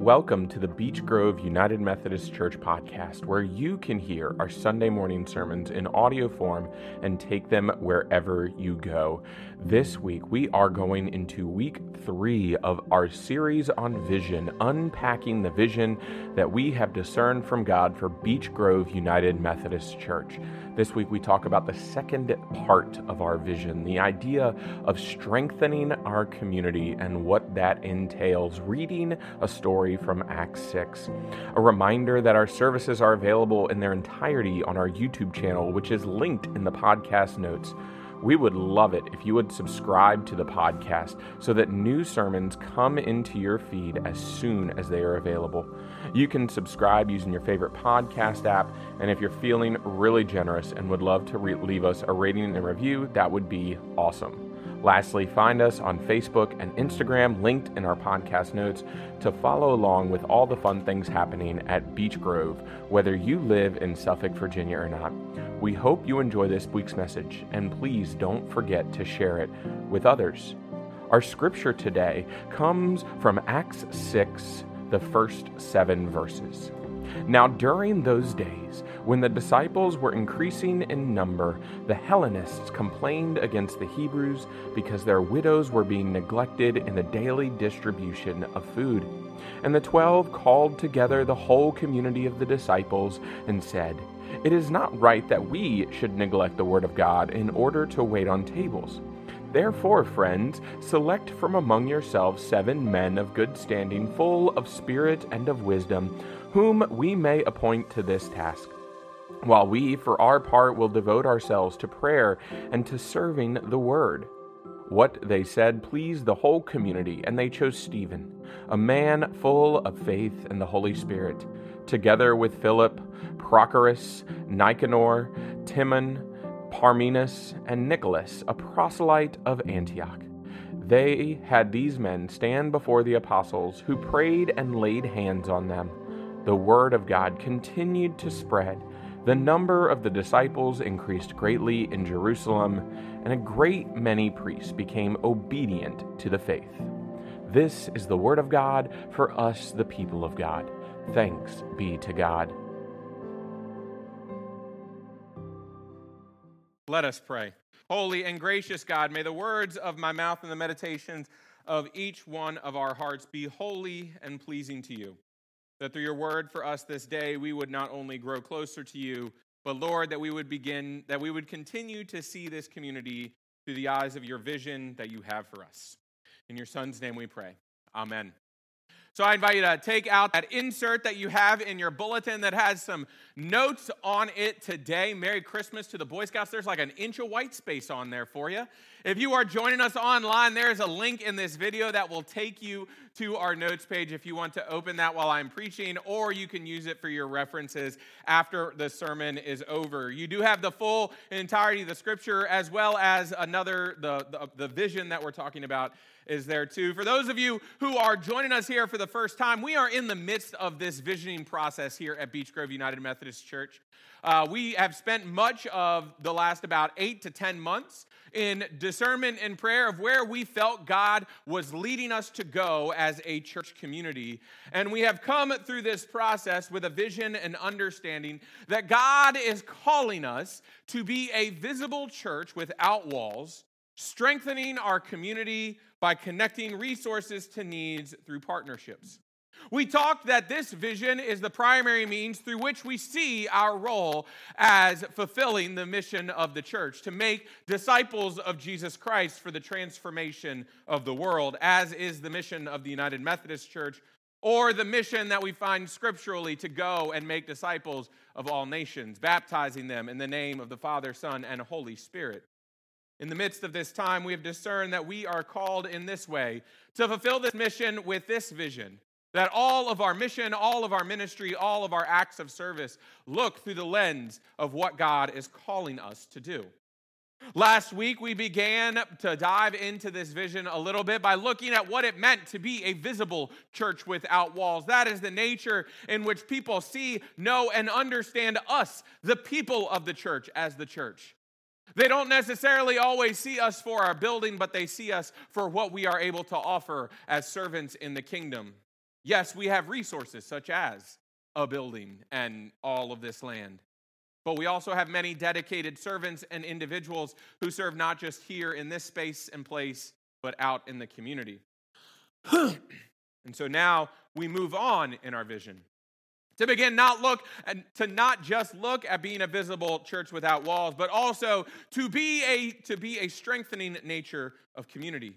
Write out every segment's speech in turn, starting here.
Welcome to the Beech Grove United Methodist Church podcast, where you can hear our Sunday morning sermons in audio form and take them wherever you go. This week, we are going into week three of our series on vision, unpacking the vision that we have discerned from God for Beech Grove United Methodist Church. This week, we talk about the second part of our vision, the idea of strengthening our community and what that entails, reading a story from Acts 6. A reminder that our services are available in their entirety on our YouTube channel, which is linked in the podcast notes. We would love it if you would subscribe to the podcast so that new sermons come into your feed as soon as they are available. You can subscribe using your favorite podcast app, and if you're feeling really generous and would love to re- leave us a rating and review, that would be awesome. Lastly, find us on Facebook and Instagram, linked in our podcast notes, to follow along with all the fun things happening at Beech Grove, whether you live in Suffolk, Virginia or not. We hope you enjoy this week's message, and please don't forget to share it with others. Our scripture today comes from Acts 6, the first seven verses. Now, during those days, when the disciples were increasing in number, the Hellenists complained against the Hebrews because their widows were being neglected in the daily distribution of food. And the twelve called together the whole community of the disciples and said, It is not right that we should neglect the word of God in order to wait on tables. Therefore, friends, select from among yourselves seven men of good standing, full of spirit and of wisdom whom we may appoint to this task. While we, for our part, will devote ourselves to prayer and to serving the word. What they said pleased the whole community, and they chose Stephen, a man full of faith and the Holy Spirit, together with Philip, Prochorus, Nicanor, Timon, Parmenas, and Nicholas, a proselyte of Antioch. They had these men stand before the apostles, who prayed and laid hands on them the word of God continued to spread. The number of the disciples increased greatly in Jerusalem, and a great many priests became obedient to the faith. This is the word of God for us, the people of God. Thanks be to God. Let us pray. Holy and gracious God, may the words of my mouth and the meditations of each one of our hearts be holy and pleasing to you that through your word for us this day, we would not only grow closer to you, but Lord, that we would begin, that we would continue to see this community through the eyes of your vision that you have for us. In your son's name we pray. Amen. So I invite you to take out that insert that you have in your bulletin that has some notes on it today. Merry Christmas to the Boy Scouts. There's like an inch of white space on there for you. If you are joining us online, there is a link in this video that will take you to our notes page if you want to open that while I'm preaching, or you can use it for your references after the sermon is over. You do have the full entirety of the scripture as well as another, the, the, the vision that we're talking about is there too. For those of you who are joining us here for the first time, we are in the midst of this visioning process here at Beech Grove United Methodist Church. Uh, we have spent much of the last about eight to 10 months in discernment and prayer of where we felt God was leading us to go as a church community. And we have come through this process with a vision and understanding that God is calling us to be a visible church without walls, strengthening our community by connecting resources to needs through partnerships. We talked that this vision is the primary means through which we see our role as fulfilling the mission of the church to make disciples of Jesus Christ for the transformation of the world, as is the mission of the United Methodist Church, or the mission that we find scripturally to go and make disciples of all nations, baptizing them in the name of the Father, Son, and Holy Spirit. In the midst of this time, we have discerned that we are called in this way to fulfill this mission with this vision that all of our mission, all of our ministry, all of our acts of service look through the lens of what God is calling us to do. Last week, we began to dive into this vision a little bit by looking at what it meant to be a visible church without walls. That is the nature in which people see, know, and understand us, the people of the church, as the church. They don't necessarily always see us for our building, but they see us for what we are able to offer as servants in the kingdom. Yes, we have resources such as a building and all of this land. But we also have many dedicated servants and individuals who serve not just here in this space and place, but out in the community. and so now we move on in our vision to begin not look and to not just look at being a visible church without walls but also to be a to be a strengthening nature of community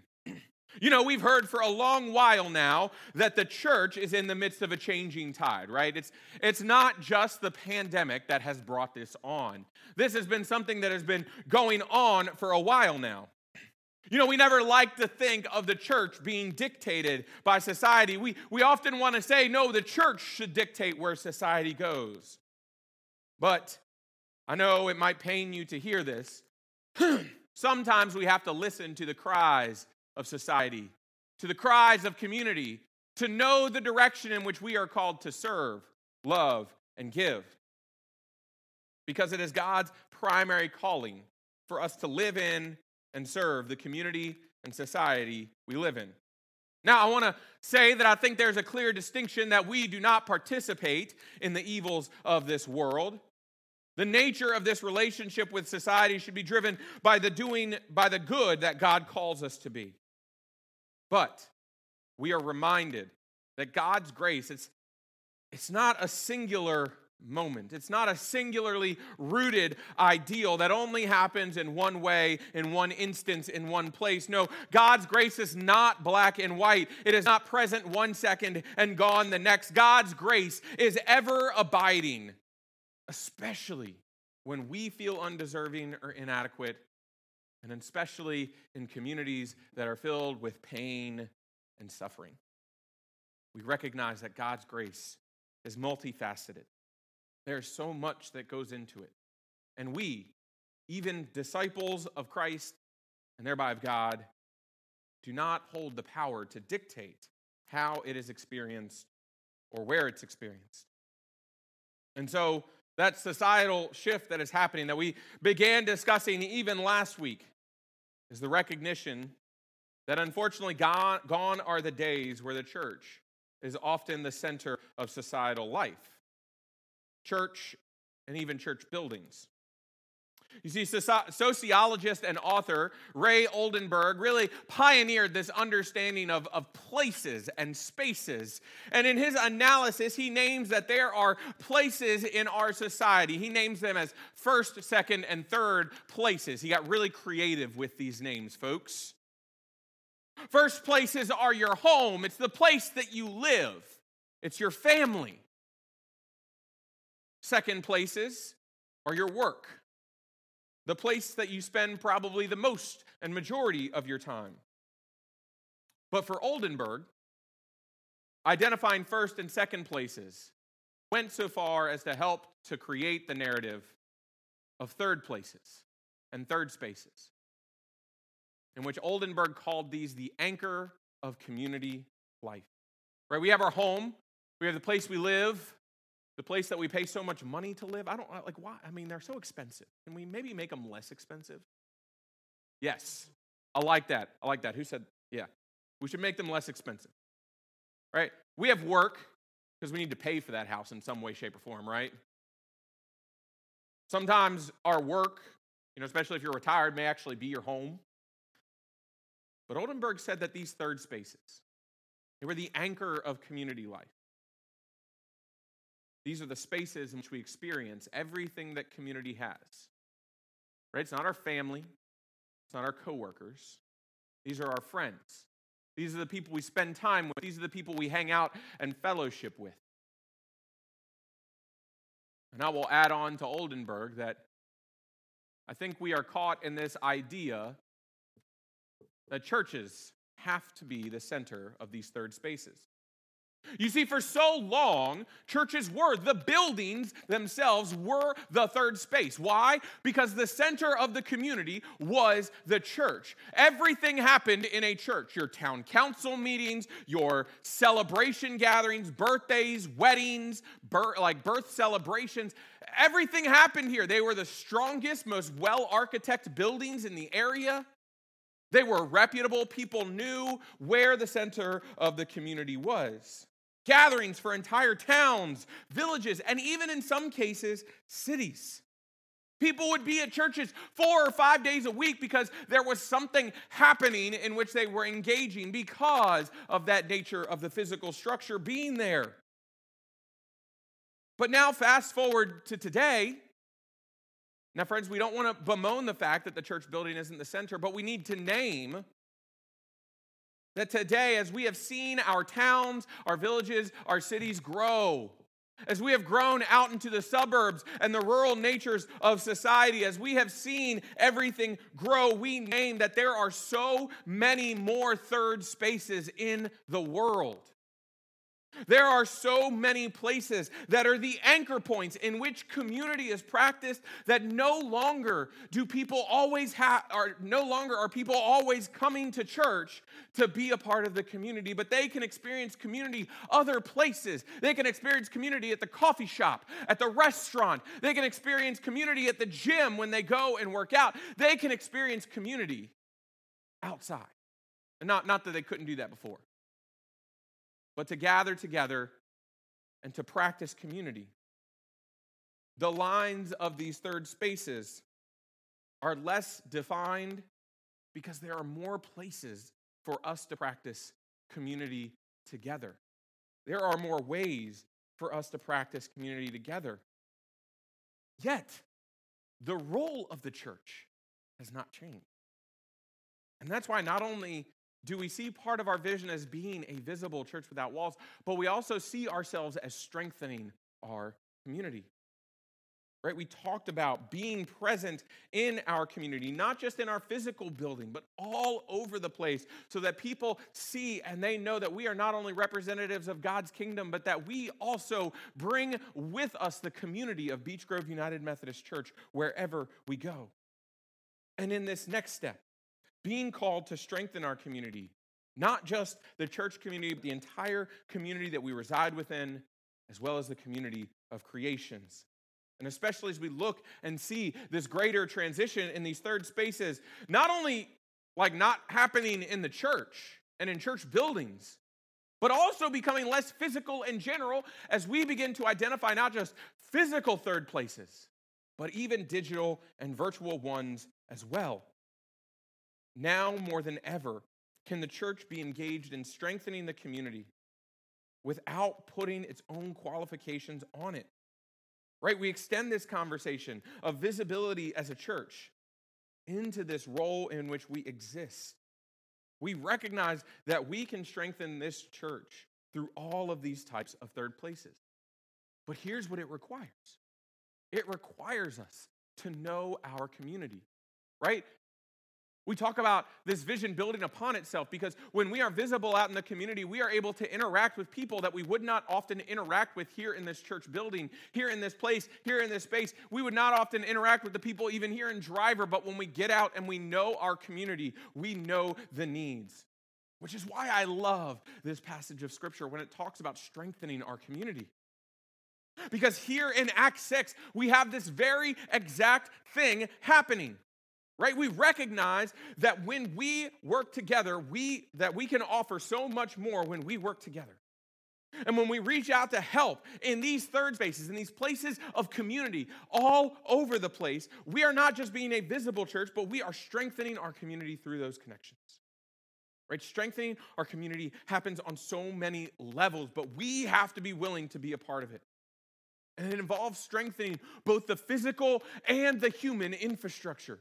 you know we've heard for a long while now that the church is in the midst of a changing tide right it's it's not just the pandemic that has brought this on this has been something that has been going on for a while now you know, we never like to think of the church being dictated by society. We, we often want to say, no, the church should dictate where society goes. But I know it might pain you to hear this. Sometimes we have to listen to the cries of society, to the cries of community, to know the direction in which we are called to serve, love, and give. Because it is God's primary calling for us to live in and serve the community and society we live in. Now, I want to say that I think there's a clear distinction that we do not participate in the evils of this world. The nature of this relationship with society should be driven by the doing, by the good that God calls us to be. But we are reminded that God's grace, it's, it's not a singular moment. It's not a singularly rooted ideal that only happens in one way, in one instance, in one place. No, God's grace is not black and white. It is not present one second and gone the next. God's grace is ever abiding, especially when we feel undeserving or inadequate, and especially in communities that are filled with pain and suffering. We recognize that God's grace is multifaceted. There's so much that goes into it. And we, even disciples of Christ and thereby of God, do not hold the power to dictate how it is experienced or where it's experienced. And so that societal shift that is happening that we began discussing even last week is the recognition that unfortunately gone, gone are the days where the church is often the center of societal life church, and even church buildings. You see, sociologist and author Ray Oldenburg really pioneered this understanding of, of places and spaces. And in his analysis, he names that there are places in our society. He names them as first, second, and third places. He got really creative with these names, folks. First places are your home, it's the place that you live, it's your family. Second places are your work, the place that you spend probably the most and majority of your time. But for Oldenburg, identifying first and second places went so far as to help to create the narrative of third places and third spaces, in which Oldenburg called these the anchor of community life. Right? We have our home, we have the place we live, the place that we pay so much money to live. I don't like why. I mean, they're so expensive. Can we maybe make them less expensive? Yes. I like that. I like that. Who said, yeah, we should make them less expensive. Right? We have work because we need to pay for that house in some way, shape, or form, right? Sometimes our work, you know, especially if you're retired, may actually be your home. But Oldenburg said that these third spaces, they were the anchor of community life. These are the spaces in which we experience everything that community has. Right? It's not our family, it's not our coworkers. These are our friends. These are the people we spend time with. These are the people we hang out and fellowship with. And I will add on to Oldenburg that I think we are caught in this idea that churches have to be the center of these third spaces. You see, for so long, churches were, the buildings themselves were the third space. Why? Because the center of the community was the church. Everything happened in a church your town council meetings, your celebration gatherings, birthdays, weddings, birth, like birth celebrations. Everything happened here. They were the strongest, most well architected buildings in the area. They were reputable. People knew where the center of the community was. Gatherings for entire towns, villages, and even in some cases, cities. People would be at churches four or five days a week because there was something happening in which they were engaging because of that nature of the physical structure being there. But now, fast forward to today. Now, friends, we don't want to bemoan the fact that the church building isn't the center, but we need to name that today, as we have seen our towns, our villages, our cities grow, as we have grown out into the suburbs and the rural natures of society, as we have seen everything grow, we name that there are so many more third spaces in the world. There are so many places that are the anchor points in which community is practiced that no longer do people always have are no longer are people always coming to church to be a part of the community, but they can experience community other places. They can experience community at the coffee shop, at the restaurant. They can experience community at the gym when they go and work out. They can experience community outside. And not, not that they couldn't do that before but to gather together and to practice community. The lines of these third spaces are less defined because there are more places for us to practice community together. There are more ways for us to practice community together. Yet, the role of the church has not changed. And that's why not only do we see part of our vision as being a visible church without walls, but we also see ourselves as strengthening our community. Right? We talked about being present in our community, not just in our physical building, but all over the place, so that people see and they know that we are not only representatives of God's kingdom, but that we also bring with us the community of Beech Grove United Methodist Church wherever we go. And in this next step, being called to strengthen our community, not just the church community, but the entire community that we reside within, as well as the community of creations. And especially as we look and see this greater transition in these third spaces, not only like not happening in the church and in church buildings, but also becoming less physical in general as we begin to identify not just physical third places, but even digital and virtual ones as well. Now more than ever, can the church be engaged in strengthening the community without putting its own qualifications on it? Right? We extend this conversation of visibility as a church into this role in which we exist. We recognize that we can strengthen this church through all of these types of third places. But here's what it requires it requires us to know our community, right? We talk about this vision building upon itself because when we are visible out in the community, we are able to interact with people that we would not often interact with here in this church building, here in this place, here in this space. We would not often interact with the people even here in Driver, but when we get out and we know our community, we know the needs. Which is why I love this passage of scripture when it talks about strengthening our community. Because here in Acts 6, we have this very exact thing happening right we recognize that when we work together we that we can offer so much more when we work together and when we reach out to help in these third spaces, in these places of community all over the place, we are not just being a visible church, but we are strengthening our community through those connections. Right? Strengthening our community happens on so many levels, but we have to be willing to be a part of it. And it involves strengthening both the physical and the human infrastructure.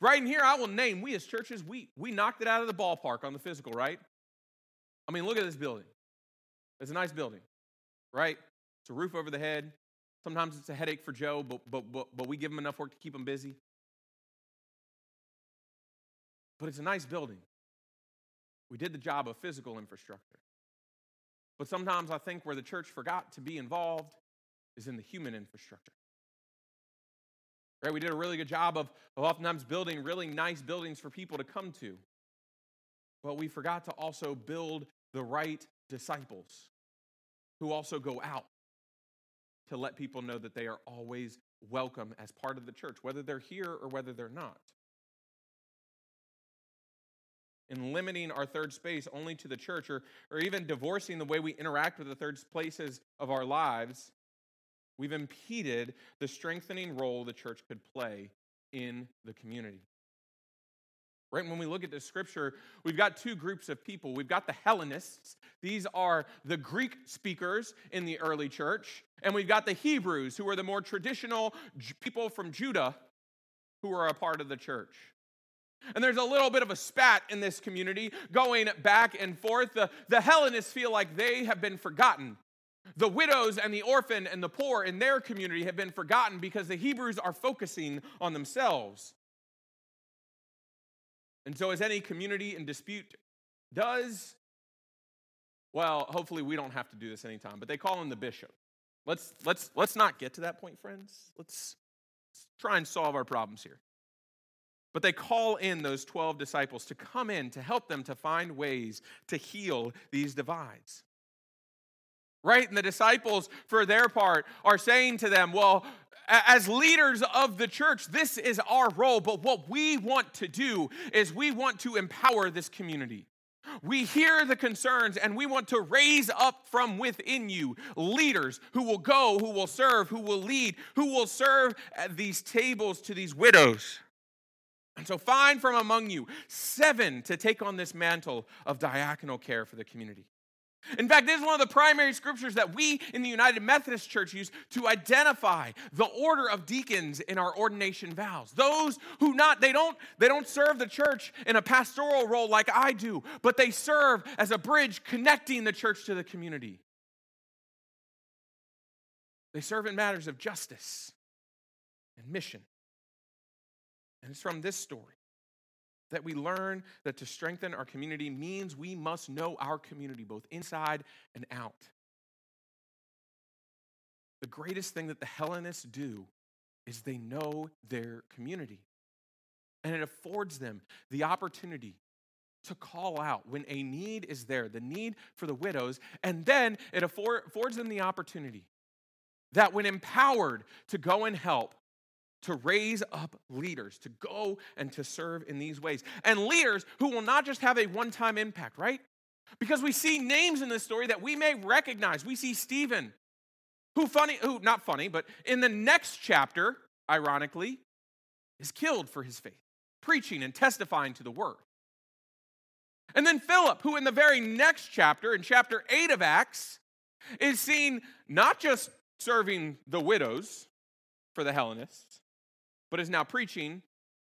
Right in here, I will name, we as churches, we, we knocked it out of the ballpark on the physical, right? I mean, look at this building. It's a nice building, right? It's a roof over the head. Sometimes it's a headache for Joe, but, but, but, but we give him enough work to keep him busy. But it's a nice building. We did the job of physical infrastructure. But sometimes I think where the church forgot to be involved is in the human infrastructure. Right? We did a really good job of, of oftentimes building really nice buildings for people to come to. But we forgot to also build the right disciples who also go out to let people know that they are always welcome as part of the church, whether they're here or whether they're not. in limiting our third space only to the church or, or even divorcing the way we interact with the third places of our lives, we've impeded the strengthening role the church could play in the community. Right? When we look at the scripture, we've got two groups of people. We've got the Hellenists, these are the Greek speakers in the early church, and we've got the Hebrews, who are the more traditional people from Judah who are a part of the church. And there's a little bit of a spat in this community going back and forth. The, the Hellenists feel like they have been forgotten. The widows and the orphan and the poor in their community have been forgotten because the Hebrews are focusing on themselves. And so, as any community in dispute does, well, hopefully we don't have to do this anytime, but they call in the bishop. Let's, let's, let's not get to that point, friends. Let's, let's try and solve our problems here. But they call in those 12 disciples to come in to help them to find ways to heal these divides. Right? And the disciples, for their part, are saying to them, well, as leaders of the church, this is our role, but what we want to do is we want to empower this community. We hear the concerns and we want to raise up from within you leaders who will go, who will serve, who will lead, who will serve at these tables to these widows. And so find from among you seven to take on this mantle of diaconal care for the community. In fact, this is one of the primary scriptures that we in the United Methodist Church use to identify the order of deacons in our ordination vows. Those who not they don't they don't serve the church in a pastoral role like I do, but they serve as a bridge connecting the church to the community. They serve in matters of justice and mission. And it's from this story that we learn that to strengthen our community means we must know our community both inside and out. The greatest thing that the Hellenists do is they know their community. And it affords them the opportunity to call out when a need is there, the need for the widows, and then it affords them the opportunity that when empowered to go and help, to raise up leaders to go and to serve in these ways. And leaders who will not just have a one time impact, right? Because we see names in this story that we may recognize. We see Stephen, who funny, who not funny, but in the next chapter, ironically, is killed for his faith, preaching and testifying to the word. And then Philip, who in the very next chapter, in chapter 8 of Acts, is seen not just serving the widows for the Hellenists, but is now preaching,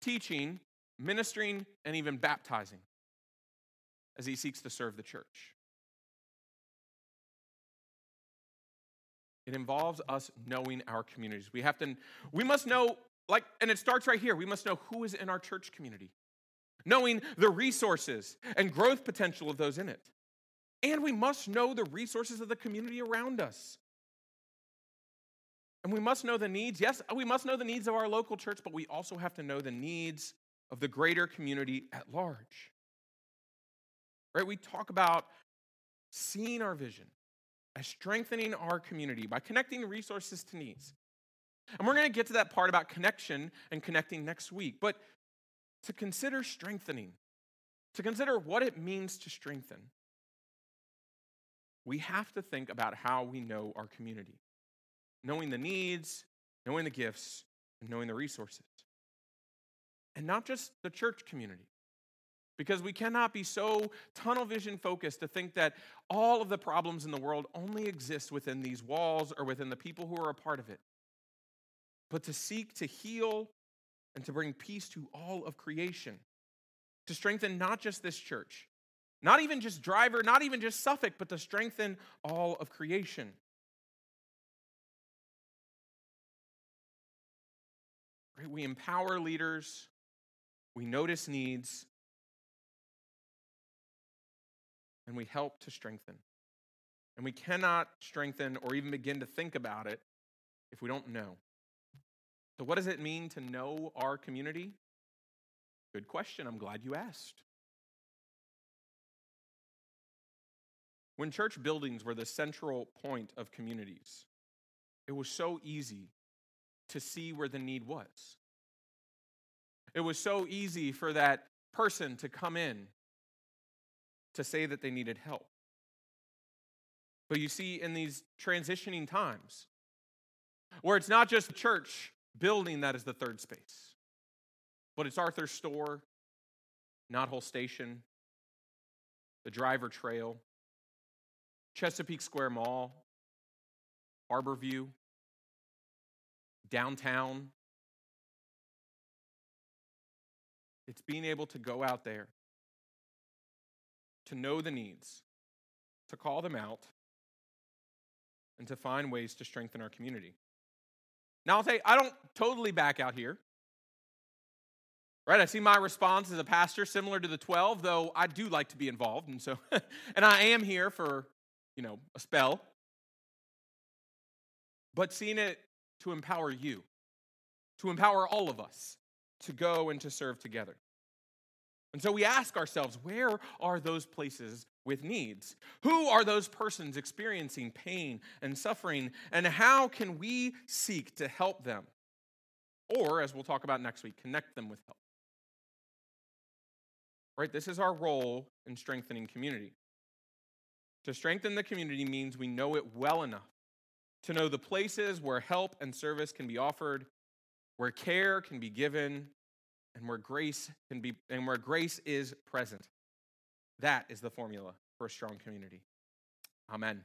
teaching, ministering, and even baptizing as he seeks to serve the church. It involves us knowing our communities. We have to, we must know, like, and it starts right here. We must know who is in our church community, knowing the resources and growth potential of those in it. And we must know the resources of the community around us. And we must know the needs. Yes, we must know the needs of our local church, but we also have to know the needs of the greater community at large. Right? We talk about seeing our vision as strengthening our community by connecting resources to needs. And we're going to get to that part about connection and connecting next week. But to consider strengthening, to consider what it means to strengthen, we have to think about how we know our community knowing the needs, knowing the gifts, and knowing the resources. And not just the church community. Because we cannot be so tunnel vision focused to think that all of the problems in the world only exist within these walls or within the people who are a part of it. But to seek to heal and to bring peace to all of creation. To strengthen not just this church, not even just Driver, not even just Suffolk, but to strengthen all of creation. Right? We empower leaders, we notice needs, and we help to strengthen. And we cannot strengthen or even begin to think about it if we don't know. So, what does it mean to know our community? Good question. I'm glad you asked. When church buildings were the central point of communities, it was so easy to see where the need was. It was so easy for that person to come in to say that they needed help. But you see, in these transitioning times, where it's not just church building that is the third space, but it's Arthur's store, Knothole Station, the Driver Trail, Chesapeake Square Mall, Harborview, downtown. It's being able to go out there, to know the needs, to call them out, and to find ways to strengthen our community. Now, I'll say, I don't totally back out here. Right? I see my response as a pastor similar to the 12, though I do like to be involved. And so, and I am here for, you know, a spell. But seeing it to empower you, to empower all of us to go and to serve together. And so we ask ourselves, where are those places with needs? Who are those persons experiencing pain and suffering? And how can we seek to help them? Or, as we'll talk about next week, connect them with help. Right? This is our role in strengthening community. To strengthen the community means we know it well enough to know the places where help and service can be offered, where care can be given, and where grace can be and where grace is present. That is the formula for a strong community. Amen.